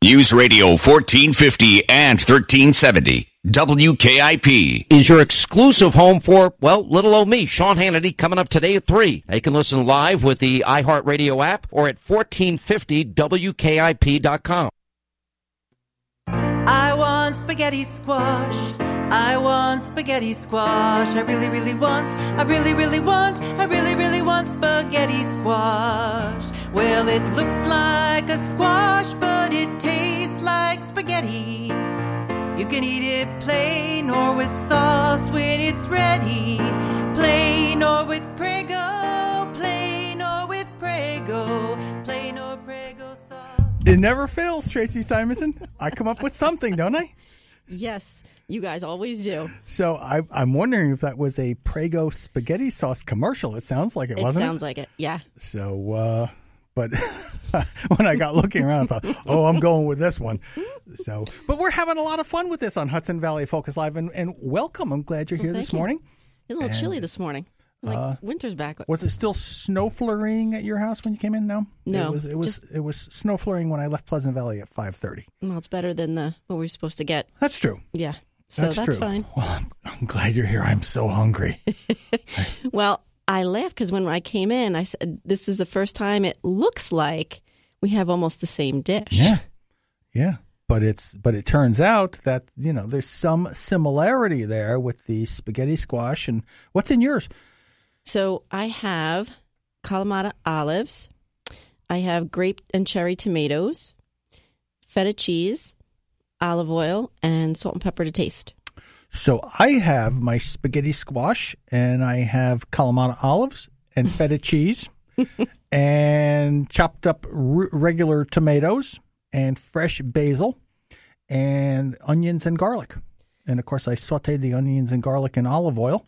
News Radio 1450 and 1370. WKIP is your exclusive home for, well, little old me, Sean Hannity, coming up today at 3. You can listen live with the iHeartRadio app or at 1450WKIP.com. I want spaghetti squash. I want spaghetti squash. I really, really want, I really, really want, I really, really want spaghetti squash. Well, it looks like a squash, but it tastes like spaghetti. You can eat it plain or with sauce when it's ready. Plain or with Prego, plain or with Prego, plain or Prego sauce. It never fails, Tracy Simonton. I come up with something, don't I? Yes, you guys always do. So I, am wondering if that was a Prego spaghetti sauce commercial. It sounds like it, it wasn't sounds it? like it, yeah. So, uh, but when I got looking around, I thought, oh, I'm going with this one. So, but we're having a lot of fun with this on Hudson Valley Focus Live, and, and welcome. I'm glad you're here well, this you. morning. It's a little and, chilly this morning. Like uh, winter's back. Was it still snow flurrying at your house when you came in? No, no. It was. It was, just, it was snow flurrying when I left Pleasant Valley at five thirty. Well, it's better than the what we are supposed to get. That's true. Yeah. So that's, that's true. fine. Well, I'm, I'm glad you're here. I'm so hungry. well, I laughed because when I came in, I said, "This is the first time it looks like we have almost the same dish." Yeah, yeah. But it's but it turns out that you know there's some similarity there with the spaghetti squash and what's in yours. So I have Kalamata olives. I have grape and cherry tomatoes, feta cheese, olive oil, and salt and pepper to taste. So I have my spaghetti squash, and I have Kalamata olives and feta cheese, and chopped up r- regular tomatoes and fresh basil, and onions and garlic. And of course, I sauteed the onions and garlic in olive oil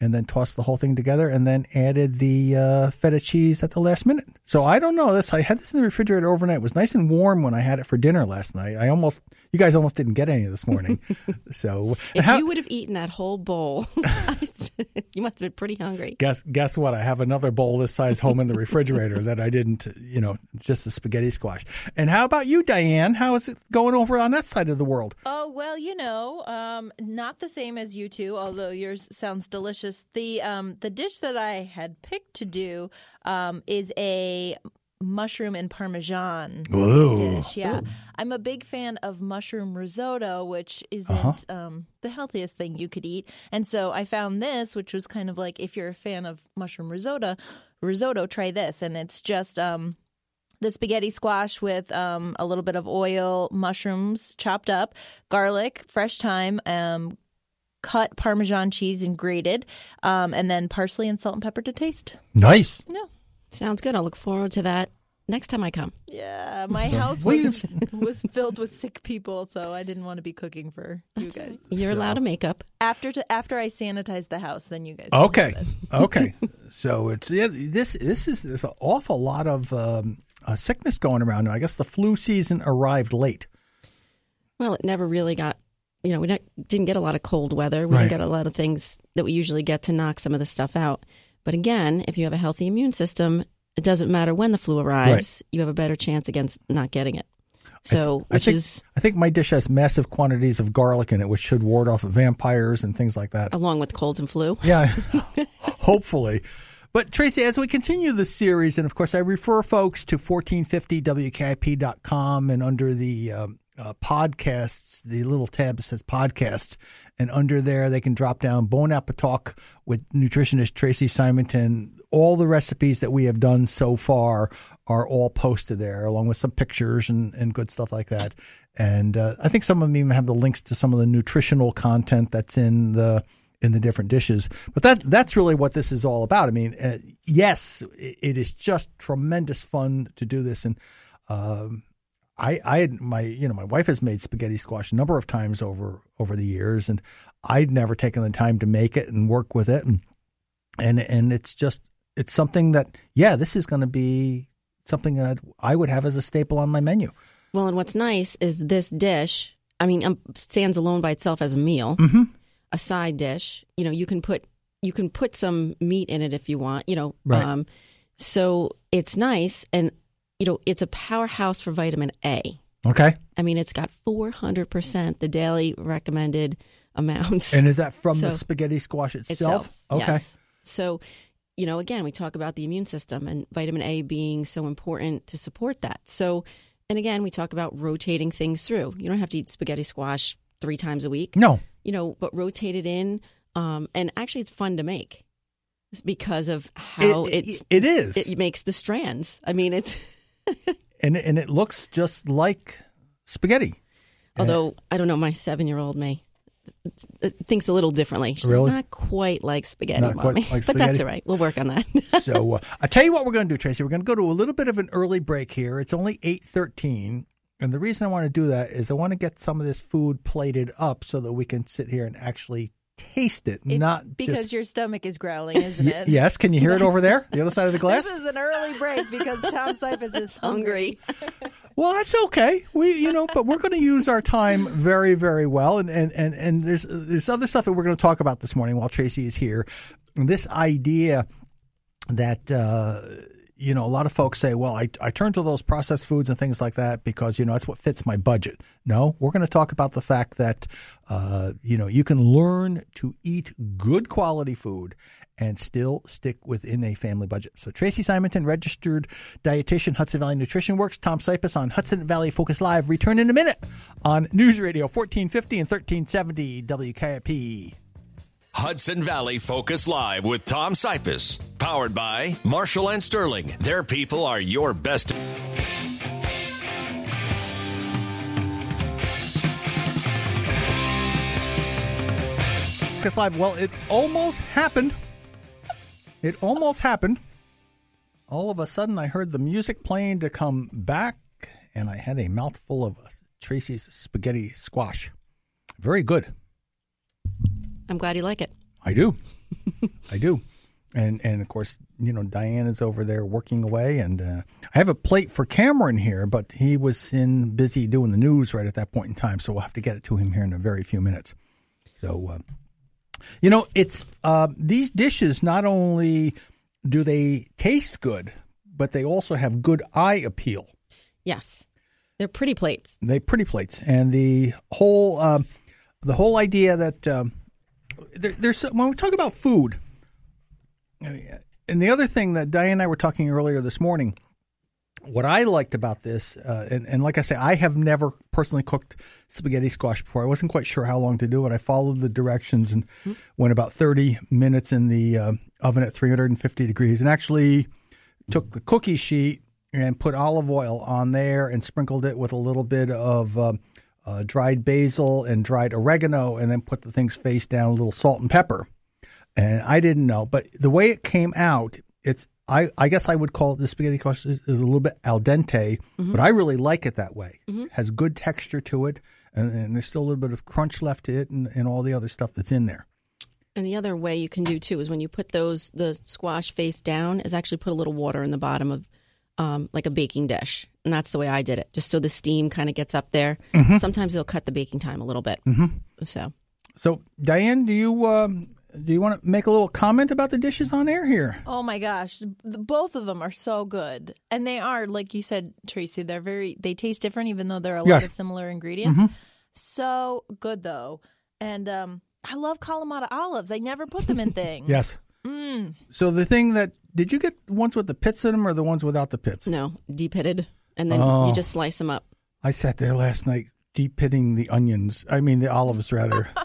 and then tossed the whole thing together and then added the uh, feta cheese at the last minute. So I don't know this. I had this in the refrigerator overnight. It was nice and warm when I had it for dinner last night. I almost, you guys almost didn't get any this morning. so if how, you would have eaten that whole bowl, you must have been pretty hungry. Guess guess what? I have another bowl this size home in the refrigerator that I didn't. You know, just a spaghetti squash. And how about you, Diane? How is it going over on that side of the world? Oh well, you know, um, not the same as you two. Although yours sounds delicious. The um, the dish that I had picked to do um, is a mushroom and parmesan Ooh. dish. Yeah, Ooh. I'm a big fan of mushroom risotto, which isn't uh-huh. um, the healthiest thing you could eat. And so I found this, which was kind of like if you're a fan of mushroom risotto, risotto, try this, and it's just um, the spaghetti squash with um, a little bit of oil, mushrooms chopped up, garlic, fresh thyme, um, cut Parmesan cheese and grated, um, and then parsley and salt and pepper to taste. Nice. Yeah. Sounds good. I'll look forward to that next time I come. Yeah, my house was was filled with sick people, so I didn't want to be cooking for you guys. Right. You're so. allowed to make up after to, after I sanitize the house. Then you guys. Okay, okay. So it's yeah, this this is there's an awful lot of um, uh, sickness going around. I guess the flu season arrived late. Well, it never really got. You know, we didn't get a lot of cold weather. We right. didn't get a lot of things that we usually get to knock some of the stuff out. But again, if you have a healthy immune system, it doesn't matter when the flu arrives, right. you have a better chance against not getting it. So, I, which I think, is I think my dish has massive quantities of garlic in it, which should ward off vampires and things like that. Along with colds and flu. Yeah, hopefully. But Tracy, as we continue the series, and of course, I refer folks to 1450wkip.com and under the um, uh, podcasts, the little tab that says podcasts, and under there they can drop down Bon Appetit Talk with nutritionist Tracy Simonton all the recipes that we have done so far are all posted there, along with some pictures and, and good stuff like that. And uh, I think some of them even have the links to some of the nutritional content that's in the in the different dishes. But that that's really what this is all about. I mean, uh, yes, it, it is just tremendous fun to do this, and um, I, I had my, you know, my wife has made spaghetti squash a number of times over over the years, and I'd never taken the time to make it and work with it, and and and it's just it's something that yeah, this is going to be something that I would have as a staple on my menu. Well, and what's nice is this dish. I mean, um, stands alone by itself as a meal, Mm-hmm. a side dish. You know, you can put you can put some meat in it if you want. You know, Right. um, so it's nice, and you know, it's a powerhouse for vitamin A. Okay, I mean, it's got 400% the daily recommended amounts. and is that from the spaghetti squash itself? itself. Okay, Yes. So, you know, again, we talk about the immune system and vitamin A being so important to support that. So, and again, we talk about rotating things through. You don't have to eat spaghetti squash three times a week, no, you know, but rotate it in. Um, and actually, it's fun to make because of how it, it's, it is, it makes the strands. I mean, it's, and and it looks just like spaghetti. although I don't know, my seven year old may thinks a little differently. She's Really? not quite like spaghetti, Not mommy. like but that's all right. We'll work on that. so uh, I tell you what we're going to do, Tracy. We're going to go to a little bit of an early break here. It's only eight thirteen, and the reason I want to do that is I want to get some of this food plated up so that we can sit here and actually taste it, It's not because just. your stomach is growling, isn't it? yes, can you hear it over there, the other side of the glass? This is an early break because Tom Cyphus is hungry. Well, that's okay. We, you know, but we're going to use our time very, very well. And and and and there's there's other stuff that we're going to talk about this morning while Tracy is here. This idea that uh, you know a lot of folks say, well, I I turn to those processed foods and things like that because you know that's what fits my budget. No, we're going to talk about the fact that uh, you know you can learn to eat good quality food and still stick within a family budget. So Tracy Simonton, registered dietitian, Hudson Valley Nutrition Works. Tom Cypus on Hudson Valley Focus Live. Return in a minute on News Radio 1450 and 1370 WKIP. Hudson Valley Focus Live with Tom Cypus. Powered by Marshall and Sterling. Their people are your best. Focus Live. Well, it almost happened. It almost happened. All of a sudden, I heard the music playing to come back, and I had a mouthful of Tracy's spaghetti squash. Very good. I'm glad you like it. I do. I do. And and of course, you know, Diane is over there working away, and uh, I have a plate for Cameron here, but he was in busy doing the news right at that point in time, so we'll have to get it to him here in a very few minutes. So, uh, you know, it's uh, these dishes. Not only do they taste good, but they also have good eye appeal. Yes. They're pretty plates. They pretty plates, and the whole uh, the whole idea that um, there, there's when we talk about food, and the other thing that Diane and I were talking earlier this morning, what I liked about this, uh, and, and like I say, I have never personally cooked spaghetti squash before. I wasn't quite sure how long to do it. I followed the directions and went about 30 minutes in the uh, oven at 350 degrees, and actually took the cookie sheet and put olive oil on there and sprinkled it with a little bit of um, uh, dried basil and dried oregano, and then put the things face down, a little salt and pepper. And I didn't know, but the way it came out, it's I, I guess I would call it the spaghetti squash is, is a little bit al dente, but I really like it that way. Has good texture to it, and, and there's still a little bit of crunch left to it, and, and all the other stuff that's in there. And the other way you can do too is when you put those the squash face down is actually put a little water in the bottom of um, like a baking dish, and that's the way I did it, just so the steam kind of gets up there. Sometimes they'll cut the baking time a little bit. Mm-hmm. So So, Diane, do you um, do you want to make a little comment about the dishes on air here? Oh my gosh, both of them are so good, and they are like you said, Tracy. They're very they taste different, even though they're a lot of similar ingredients. So good though, and um, I love Kalamata olives. I never put them in things. Yes. So the thing that did you get ones with the pits in them or the ones without the pits? no, deep pitted, and then Oh. you just slice them up. I sat there last night deep pitting the onions. I mean the olives rather.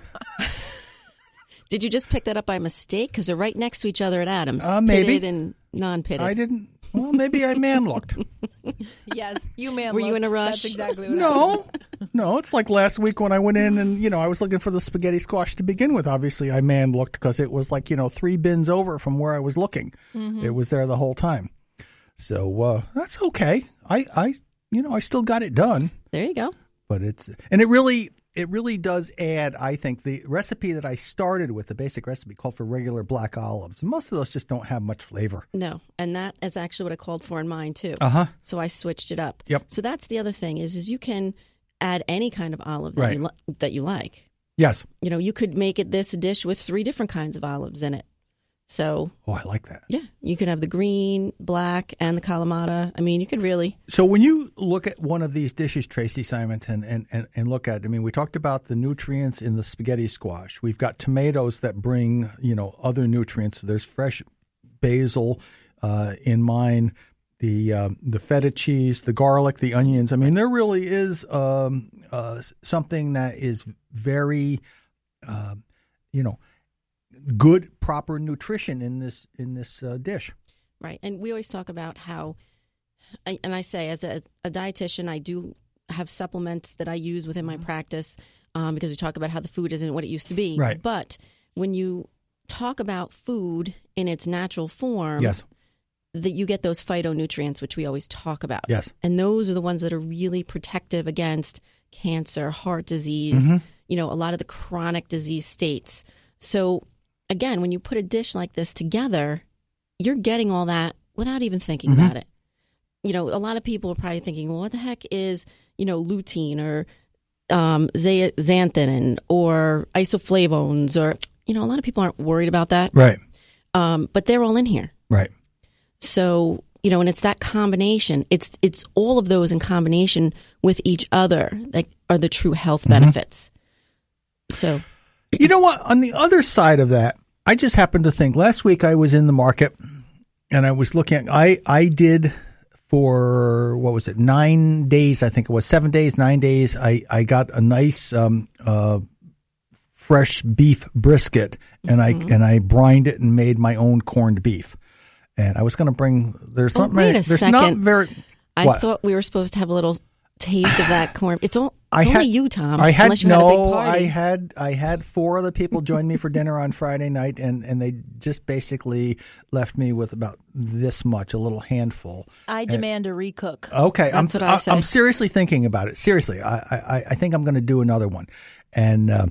Did you just pick that up by mistake? Because they're right next to each other at Adams. Uh, maybe. pitted and non-pitted. I didn't. Well, maybe I man looked. Yes, you man. Were you in a rush? That's exactly what. happened. No, no. It's like last week when I went in and you know I was looking for the spaghetti squash to begin with. Obviously, I man looked because it was like you know three bins over from where I was looking. It was there the whole time. So uh, that's okay. I I you know, I still got it done. There you go. But it's and it really it really does add. I think the recipe that I started with, the basic recipe, called for regular black olives. Most of those just don't have much flavor. No, and that is actually what I called for in mine too. Uh huh. So I switched it up. Yep. So that's the other thing is is you can add any kind of olive that Right. you li- that you like. Yes. You know, you could make it this dish with three different kinds of olives in it. So Oh, I like that. yeah, you could have the green, black, and the Kalamata. I mean, you could really So when you look at one of these dishes, Tracy Simonton, and, and, and look at, I mean, we talked about the nutrients in the spaghetti squash. We've got tomatoes that bring, you know, other nutrients. There's fresh basil uh, in mine, the um, the feta cheese, the garlic, the onions. I mean, there really is um, uh, something that is very, uh, you know, good, proper nutrition in this in this uh, dish. Right. And we always talk about how, I- and I say as a, a dietitian, I do have supplements that I use within Mm-hmm. my practice um, because we talk about how the food isn't what it used to be. Right. But when you talk about food in its natural form, Yes. that you get those phytonutrients, which we always talk about. Yes. And those are the ones that are really protective against cancer, heart disease, Mm-hmm. you know, a lot of the chronic disease states. So, again, when you put a dish like this together, you're getting all that without even thinking Mm-hmm. about it. You know, a lot of people are probably thinking, well, what the heck is, you know, lutein or um, xanthan or isoflavones or, you know, a lot of people aren't worried about that. Right. Um, but they're all in here. Right. So, you know, and it's that combination. It's it's all of those in combination with each other that are the true health Mm-hmm. benefits. So, You know what? On the other side of that, I just happened to think last week I was in the market and I was looking. At, I I did for what was it? Nine days, I think it was seven days, nine days. I I got a nice um, uh, fresh beef brisket and I and I brined it and made my own corned beef. And I was going to bring. There's Oh, not wait many. a there's not second. very. I What? thought we were supposed to have a little taste of that corn. It's all I it's only had- you, Tom. I had unless you no. had a big party. I had I had four other people join me for dinner on Friday night, and and they just basically left me with about this much, a little handful. I demand a recook. Okay, That's I'm what I say. am seriously thinking about it. Seriously, I I, I think I'm going to do another one, and. Uh,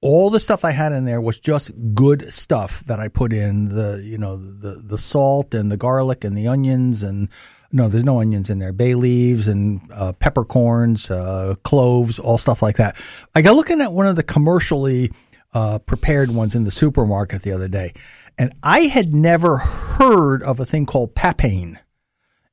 all the stuff I had in there was just good stuff that I put in the you know the the salt and the garlic and the onions and no there's no onions in there bay leaves and uh, peppercorns uh, cloves all stuff like that. I got looking at one of the commercially uh, prepared ones in the supermarket the other day, and I had never heard of a thing called papain,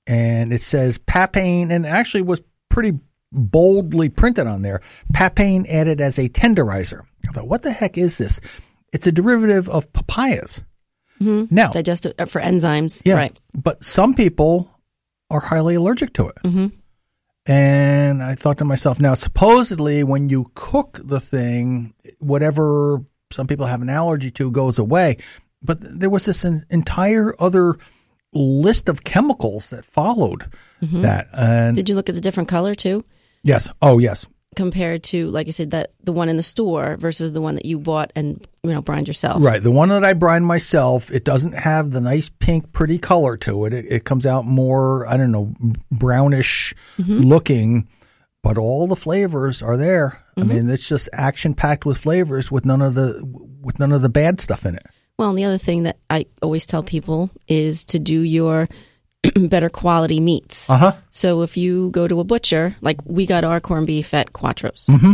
and it says papain and it actually was pretty boldly printed on there papain added as a tenderizer. I thought, what the heck is this? It's a derivative of papayas. Now, digestive uh, for enzymes. yeah, Right. but some people are highly allergic to it. Mm-hmm. And I thought to myself, now supposedly when you cook the thing, whatever some people have an allergy to goes away. But there was this entire other list of chemicals that followed that. And Mm-hmm. Did you look at the different color too? yes, oh yes, Compared to, like you said, that the one in the store versus the one that you bought and you know brined yourself. Right. The one that I brine myself, it doesn't have the nice pink, pretty color to it. It, it comes out more, I don't know, brownish mm-hmm. looking, but all the flavors are there. I mm-hmm. mean, it's just action packed with flavors with none of the with none of the bad stuff in it. Well, and the other thing that I always tell people is to do your better quality meats. Uh huh. So if you go to a butcher, like we got our corned beef at Quattro's. Mm-hmm.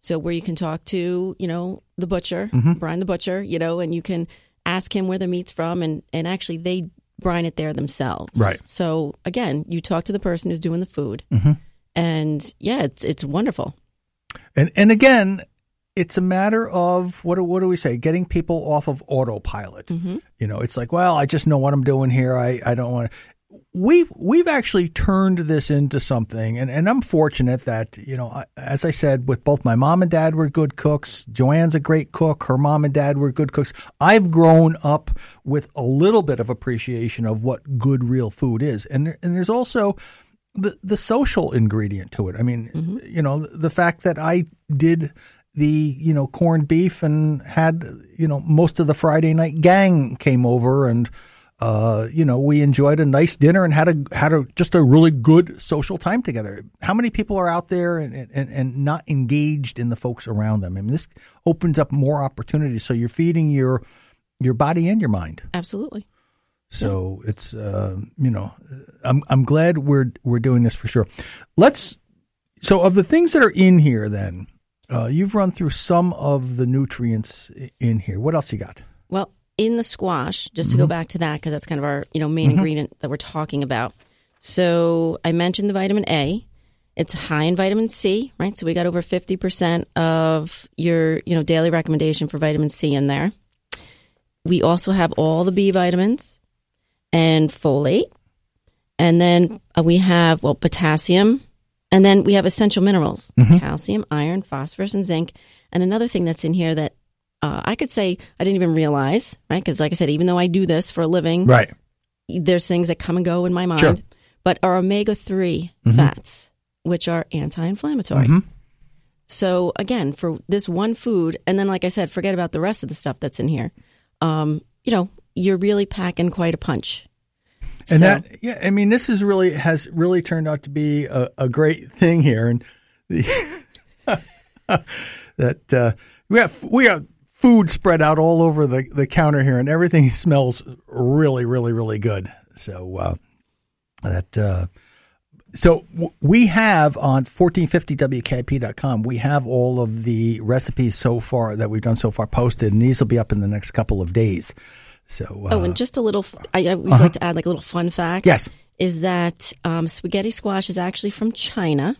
So where you can talk to, you know, the butcher, Brian the butcher, you know, and you can ask him where the meat's from, and and actually they brine it there themselves. Right. So again, you talk to the person who's doing the food, Mm-hmm. and yeah, it's it's wonderful. And and again, it's a matter of what do, what do we say? Getting people off of autopilot. You know, it's like, well, I just know what I'm doing here. I, I don't want to. We've we've actually turned this into something, and, and I'm fortunate that you know, I, as I said, with both my mom and dad were good cooks. Joanne's a great cook. Her mom and dad were good cooks. I've grown up with a little bit of appreciation of what good real food is, and there, and there's also the the social ingredient to it. I mean, mm-hmm. you know, the fact that I did the you know corned beef and had you know most of the Friday night gang came over and uh, you know, we enjoyed a nice dinner and had a had a just a really good social time together. How many people are out there and, and, and not engaged in the folks around them? I mean, this opens up more opportunities. So you're feeding your your body and your mind. Absolutely. So yeah. it's uh, you know, I'm I'm glad we're we're doing this for sure. Let's so of the things that are in here, then uh, you've run through some of the nutrients in here. What else you got? Well, in the squash, just to mm-hmm. go back to that because that's kind of our you know main mm-hmm. ingredient that we're talking about. So I mentioned the vitamin A. It's high in vitamin C, right? So we got over fifty percent of your you know daily recommendation for vitamin C in there. We also have all the B vitamins and folate, and then uh, we have well potassium, and then we have essential minerals: mm-hmm. calcium, iron, phosphorus, and zinc. And another thing that's in here that uh, I could say I didn't even realize, right? Because, like I said, even though I do this for a living, right, there's things that come and go in my mind. Sure. But are omega 3 mm-hmm. fats, which are anti-inflammatory. Mm-hmm. So again, for this one food, and then like I said, forget about the rest of the stuff that's in here. Um, you know, you're really packing quite a punch. And so, that, yeah, I mean, this is really has really turned out to be a, a great thing here, and the, that uh, we have we have food spread out all over the, the counter here, and everything smells really, really, really good. So uh, that uh, so w- we have on 1450wkip.com, we have all of the recipes so far that we've done so far posted, and these will be up in the next couple of days. So uh, oh, and just a little, I, I always uh-huh. like to add like a little fun fact. Yes, is that um, spaghetti squash is actually from China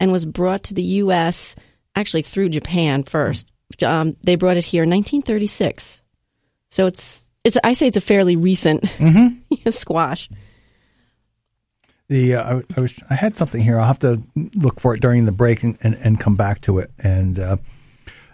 and was brought to the U.S. actually through Japan first um, they brought it here in 1936. So it's it's I say it's a fairly recent mm-hmm. squash. The uh, I, I, was I had something here. I'll have to look for it during the break and, and, and come back to it. And uh,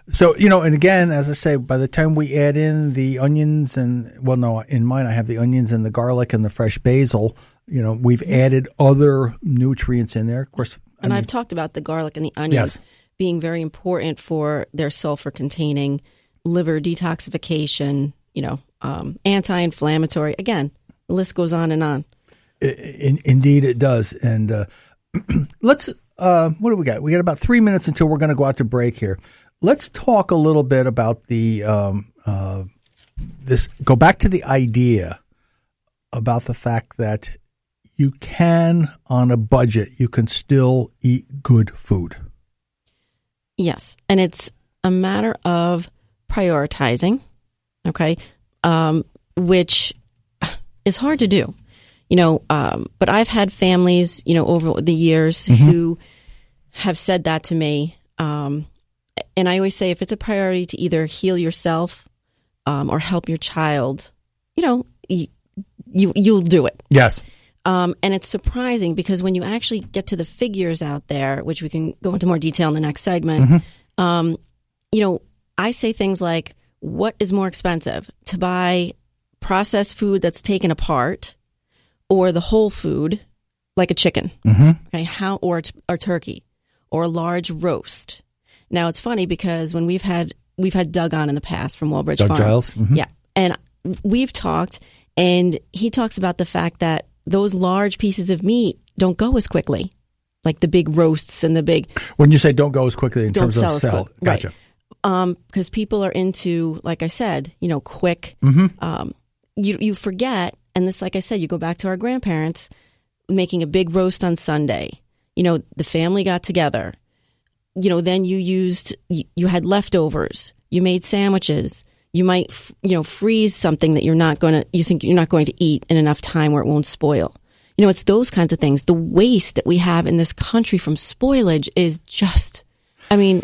so you know, and again, as I say, by the time we add in the onions and well, no, in mine I have the onions and the garlic and the fresh basil. You know, we've added other nutrients in there. Of course, and I have talked about the garlic and the onions. Yes being very important for their sulfur containing liver detoxification, you know, um, anti inflammatory. Again, the list goes on and on. In, indeed, it does. And uh, let's, uh, what do we got? We got about three minutes until we're going to go out to break here. Let's talk a little bit about the, um, uh, this, go back to the idea about the fact that you can, on a budget, you can still eat good food. Yes. And it's a matter of prioritizing, okay, um, which is hard to do. You know, um, but I've had families, you know, over the years mm-hmm. who have said that to me. Um, and I always say if it's a priority to either heal yourself um, or help your child, you know, you, you, you'll do it. Yes. Um, and it's surprising because when you actually get to the figures out there, which we can go into more detail in the next segment, mm-hmm. um, you know, I say things like, what is more expensive to buy processed food that's taken apart or the whole food like a chicken? Mm-hmm. Okay. How, or a turkey or a large roast. Now it's funny because when we've had, we've had Doug on in the past from Wellbridge Doug Farm. Giles. Mm-hmm. Yeah. And we've talked and he talks about the fact that those large pieces of meat don't go as quickly, like the big roasts and the big. When you say don't go as quickly in terms sell of sell, quick, gotcha. Right. Um, because people are into, like I said, you know, quick. Mm-hmm. Um, you you forget, and this, like I said, you go back to our grandparents making a big roast on Sunday. You know, the family got together. You know, then you used you, you had leftovers. You made sandwiches you might you know freeze something that you're not going to you think you're not going to eat in enough time where it won't spoil. You know it's those kinds of things. The waste that we have in this country from spoilage is just i mean